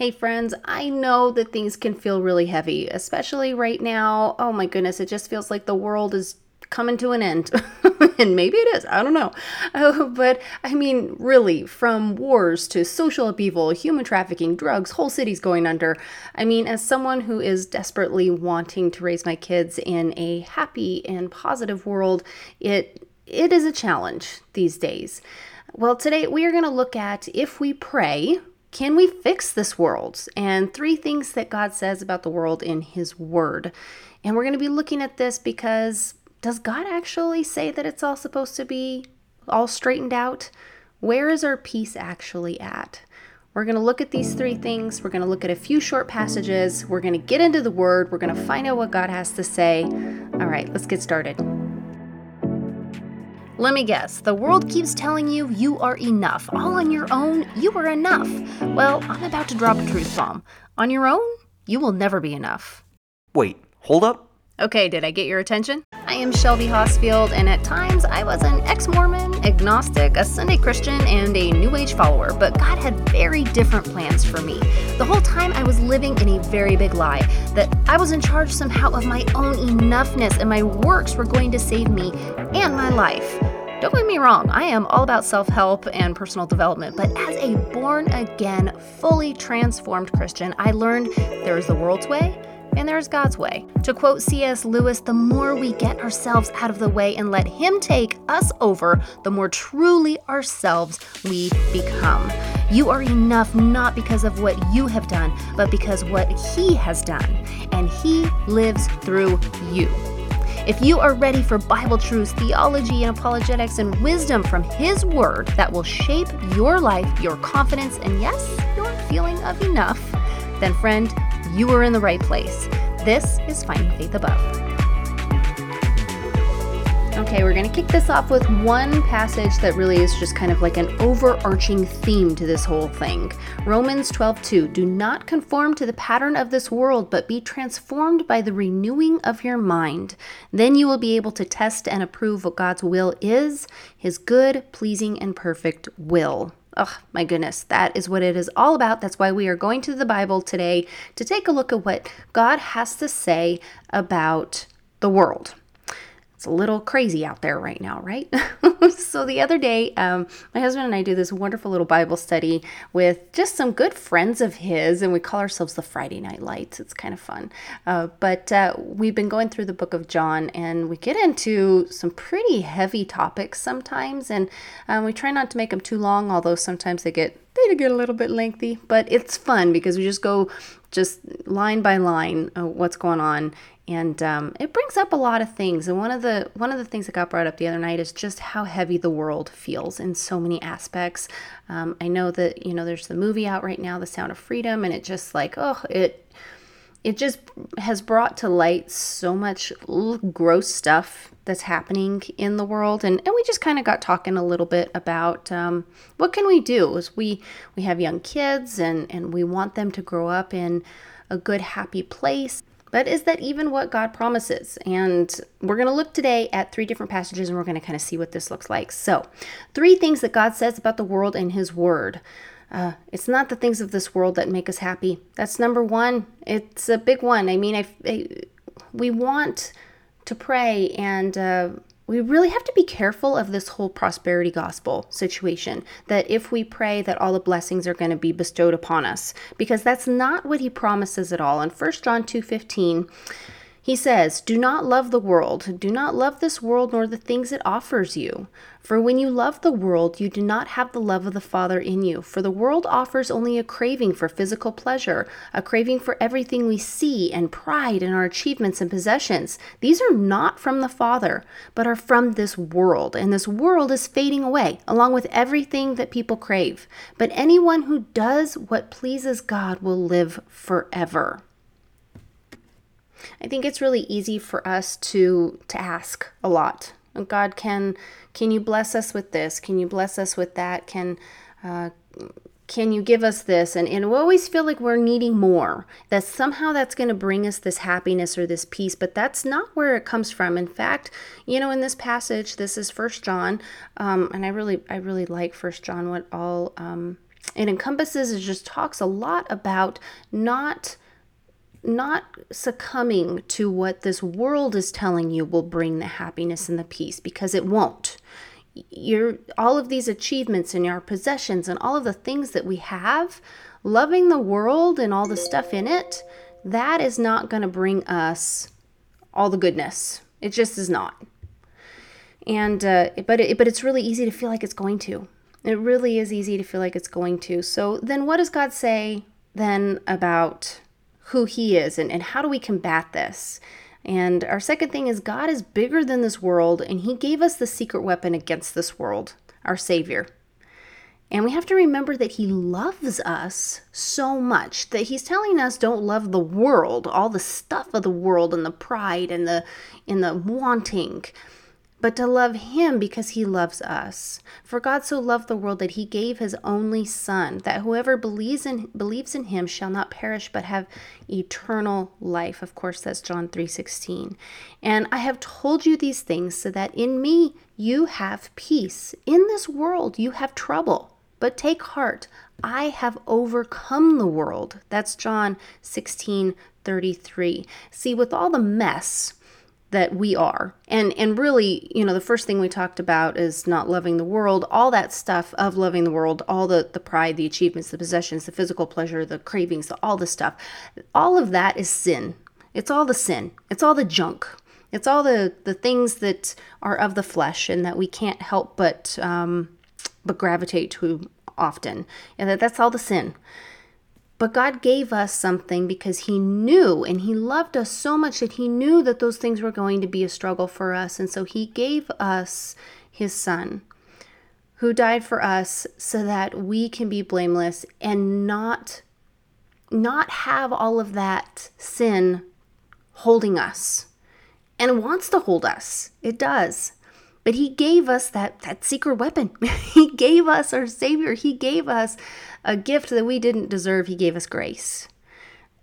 Hey, friends, I know that things can feel really heavy, especially right now. Oh my goodness, it just feels like the world is coming to an end. and maybe it is, I don't know. Uh, but I mean, really, from wars to social upheaval, human trafficking, drugs, whole cities going under. I mean, as someone who is desperately wanting to raise my kids in a happy and positive world, it it is a challenge these days. Well, today we are going to look at if we pray, can we fix this world? And three things that God says about the world in His Word. And we're going to be looking at this because does God actually say that it's all supposed to be all straightened out? Where is our peace actually at? We're going to look at these three things. We're going to look at a few short passages. We're going to get into the Word. We're going to find out what God has to say. All right, let's get started. Let me guess, the world keeps telling you you are enough. All on your own, you are enough. Well, I'm about to drop a truth bomb. On your own, you will never be enough. Wait, hold up. Okay, did I get your attention? I am Shelby Hosfield, and at times I was an ex Mormon, agnostic, a Sunday Christian, and a New Age follower, but God had very different plans for me. The whole time I was living in a very big lie that I was in charge somehow of my own enoughness and my works were going to save me and my life. Don't get me wrong, I am all about self help and personal development, but as a born again, fully transformed Christian, I learned there is the world's way and there is God's way. To quote C.S. Lewis, the more we get ourselves out of the way and let Him take us over, the more truly ourselves we become. You are enough not because of what you have done, but because what He has done, and He lives through you. If you are ready for Bible truths, theology, and apologetics and wisdom from His Word that will shape your life, your confidence, and yes, your feeling of enough, then, friend, you are in the right place. This is Finding Faith Above. Okay, we're going to kick this off with one passage that really is just kind of like an overarching theme to this whole thing. Romans 12:2 Do not conform to the pattern of this world, but be transformed by the renewing of your mind. Then you will be able to test and approve what God's will is, his good, pleasing, and perfect will. Oh, my goodness, that is what it is all about. That's why we are going to the Bible today to take a look at what God has to say about the world it's a little crazy out there right now, right? so the other day, um, my husband and I do this wonderful little Bible study with just some good friends of his, and we call ourselves the Friday Night Lights. It's kind of fun. Uh, but uh, we've been going through the book of John, and we get into some pretty heavy topics sometimes, and um, we try not to make them too long, although sometimes they get they get a little bit lengthy, but it's fun because we just go just line by line uh, what's going on. And um, it brings up a lot of things. And one of the one of the things that got brought up the other night is just how heavy the world feels in so many aspects. Um, i know that you know there's the movie out right now the sound of freedom and it just like oh it it just has brought to light so much gross stuff that's happening in the world and, and we just kind of got talking a little bit about um, what can we do as we we have young kids and and we want them to grow up in a good happy place but is that even what God promises? And we're going to look today at three different passages and we're going to kind of see what this looks like. So, three things that God says about the world in His Word. Uh, it's not the things of this world that make us happy. That's number one. It's a big one. I mean, I, I we want to pray and uh, we really have to be careful of this whole prosperity gospel situation that if we pray that all the blessings are going to be bestowed upon us because that's not what he promises at all in 1 john 2.15 he says, Do not love the world. Do not love this world nor the things it offers you. For when you love the world, you do not have the love of the Father in you. For the world offers only a craving for physical pleasure, a craving for everything we see, and pride in our achievements and possessions. These are not from the Father, but are from this world. And this world is fading away, along with everything that people crave. But anyone who does what pleases God will live forever. I think it's really easy for us to to ask a lot. God, can can you bless us with this? Can you bless us with that? Can uh, can you give us this? And, and we always feel like we're needing more. That somehow that's going to bring us this happiness or this peace, but that's not where it comes from. In fact, you know, in this passage, this is First John, um, and I really, I really like First John. What all um, it encompasses it just talks a lot about not not succumbing to what this world is telling you will bring the happiness and the peace because it won't. Your all of these achievements and our possessions and all of the things that we have loving the world and all the stuff in it that is not going to bring us all the goodness. It just is not. And uh, but it, but it's really easy to feel like it's going to. It really is easy to feel like it's going to. So then what does god say then about who He is and, and how do we combat this. And our second thing is God is bigger than this world, and He gave us the secret weapon against this world, our Savior. And we have to remember that He loves us so much that He's telling us don't love the world, all the stuff of the world and the pride and the and the wanting but to love him because he loves us. For God so loved the world that he gave his only son, that whoever believes in believes in him shall not perish but have eternal life. Of course, that's John 3:16. And I have told you these things so that in me you have peace. In this world you have trouble, but take heart. I have overcome the world. That's John 16:33. See, with all the mess that we are. And and really, you know, the first thing we talked about is not loving the world, all that stuff of loving the world, all the the pride, the achievements, the possessions, the physical pleasure, the cravings, all the stuff. All of that is sin. It's all the sin. It's all the junk. It's all the the things that are of the flesh and that we can't help but um but gravitate to often. And that that's all the sin. But God gave us something because He knew and He loved us so much that He knew that those things were going to be a struggle for us. And so He gave us His Son, who died for us so that we can be blameless and not not have all of that sin holding us. And wants to hold us. It does but he gave us that that secret weapon he gave us our savior he gave us a gift that we didn't deserve, He gave us grace.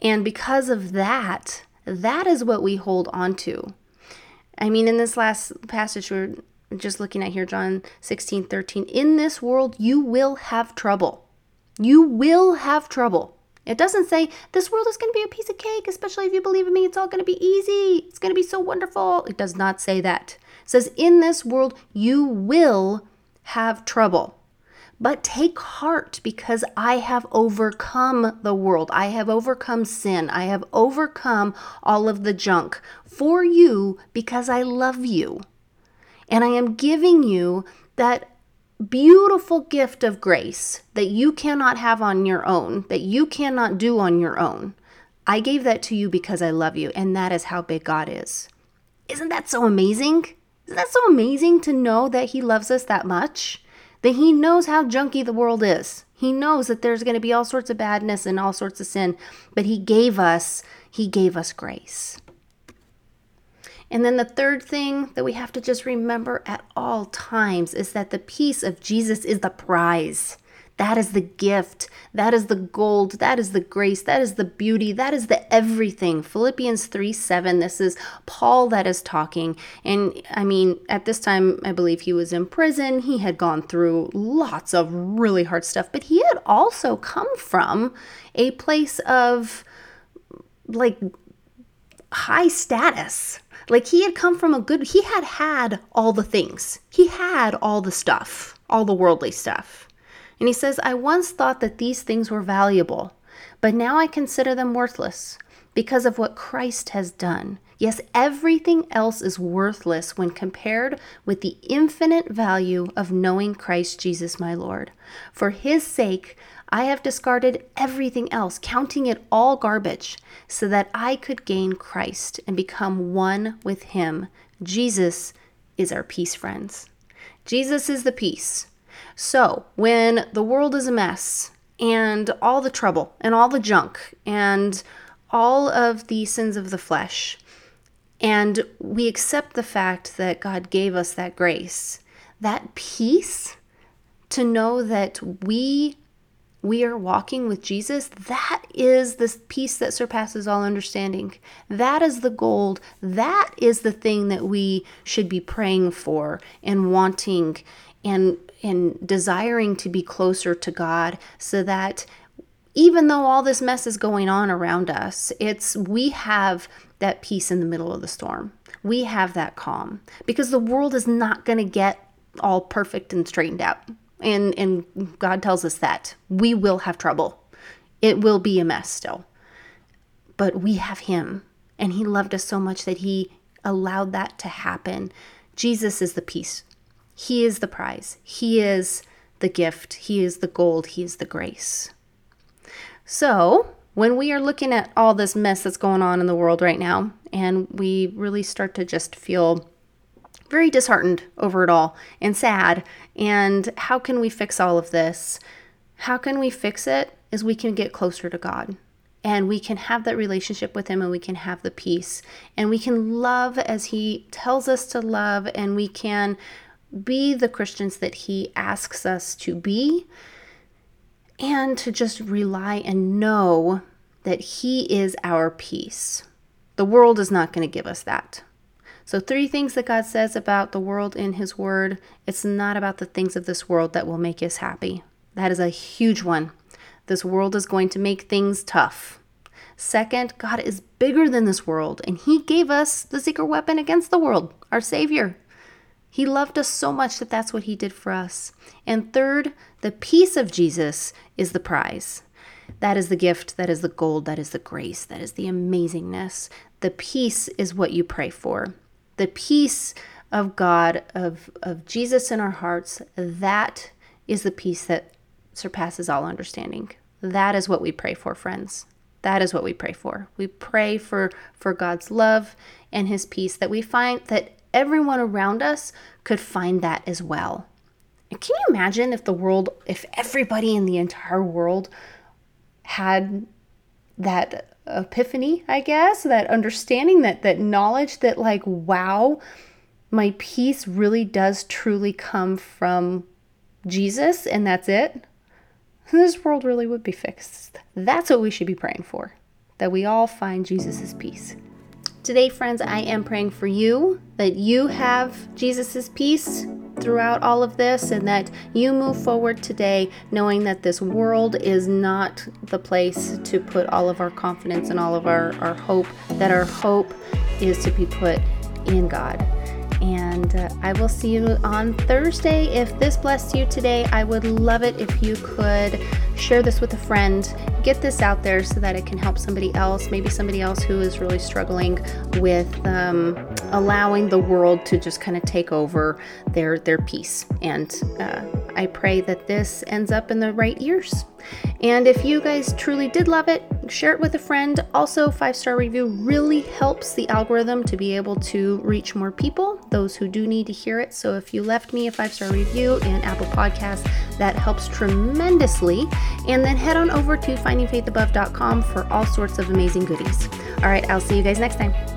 And because of that, that is what we hold on to. I mean, in this last passage we're just looking at here, John 16, 13, in this world you will have trouble. You will have trouble. It doesn't say this world is going to be a piece of cake, especially if you believe in me. It's all going to be easy. It's going to be so wonderful. It does not say that. It says, in this world, you will have trouble. But take heart because I have overcome the world. I have overcome sin. I have overcome all of the junk for you because I love you. And I am giving you that beautiful gift of grace that you cannot have on your own, that you cannot do on your own. I gave that to you because I love you, and that is how big God is. Isn't that so amazing? Isn't that so amazing to know that He loves us that much? that he knows how junky the world is. He knows that there's going to be all sorts of badness and all sorts of sin, but he gave us he gave us grace. And then the third thing that we have to just remember at all times is that the peace of Jesus is the prize. That is the gift. That is the gold. That is the grace. That is the beauty. That is the everything. Philippians 3 7. This is Paul that is talking. And I mean, at this time, I believe he was in prison. He had gone through lots of really hard stuff, but he had also come from a place of like high status. Like he had come from a good, he had had all the things, he had all the stuff, all the worldly stuff. And he says, I once thought that these things were valuable, but now I consider them worthless because of what Christ has done. Yes, everything else is worthless when compared with the infinite value of knowing Christ Jesus my Lord. For his sake, I have discarded everything else, counting it all garbage, so that I could gain Christ and become one with him. Jesus is our peace, friends. Jesus is the peace. So, when the world is a mess and all the trouble and all the junk and all of the sins of the flesh, and we accept the fact that God gave us that grace, that peace to know that we we are walking with Jesus, that is the peace that surpasses all understanding. That is the gold. That is the thing that we should be praying for and wanting and and desiring to be closer to God so that even though all this mess is going on around us, it's we have that peace in the middle of the storm. We have that calm because the world is not going to get all perfect and straightened out. And and God tells us that we will have trouble. It will be a mess still. But we have him and he loved us so much that he allowed that to happen. Jesus is the peace. He is the prize. He is the gift. He is the gold. He is the grace. So, when we are looking at all this mess that's going on in the world right now, and we really start to just feel very disheartened over it all and sad, and how can we fix all of this? How can we fix it? Is we can get closer to God and we can have that relationship with Him and we can have the peace and we can love as He tells us to love and we can be the Christians that He asks us to be and to just rely and know that He is our peace. The world is not going to give us that. So, three things that God says about the world in His Word it's not about the things of this world that will make us happy. That is a huge one. This world is going to make things tough. Second, God is bigger than this world, and He gave us the secret weapon against the world, our Savior. He loved us so much that that's what He did for us. And third, the peace of Jesus is the prize. That is the gift, that is the gold, that is the grace, that is the amazingness. The peace is what you pray for. The peace of God, of, of Jesus in our hearts, that is the peace that surpasses all understanding. That is what we pray for, friends. That is what we pray for. We pray for for God's love and his peace that we find that everyone around us could find that as well. Can you imagine if the world if everybody in the entire world had that epiphany, I guess, that understanding that that knowledge that like wow, my peace really does truly come from Jesus and that's it this world really would be fixed. That's what we should be praying for, that we all find Jesus' peace. Today, friends, I am praying for you that you have Jesus' peace throughout all of this and that you move forward today knowing that this world is not the place to put all of our confidence and all of our, our hope, that our hope is to be put in God. And uh, I will see you on Thursday. If this blessed you today, I would love it if you could share this with a friend. Get this out there so that it can help somebody else, maybe somebody else who is really struggling with um, allowing the world to just kind of take over their their peace. And uh, I pray that this ends up in the right ears. And if you guys truly did love it, share it with a friend. Also, five star review really helps the algorithm to be able to reach more people, those who do need to hear it. So if you left me a five star review in Apple Podcasts, that helps tremendously. And then head on over to findingfaithabove.com for all sorts of amazing goodies. All right, I'll see you guys next time.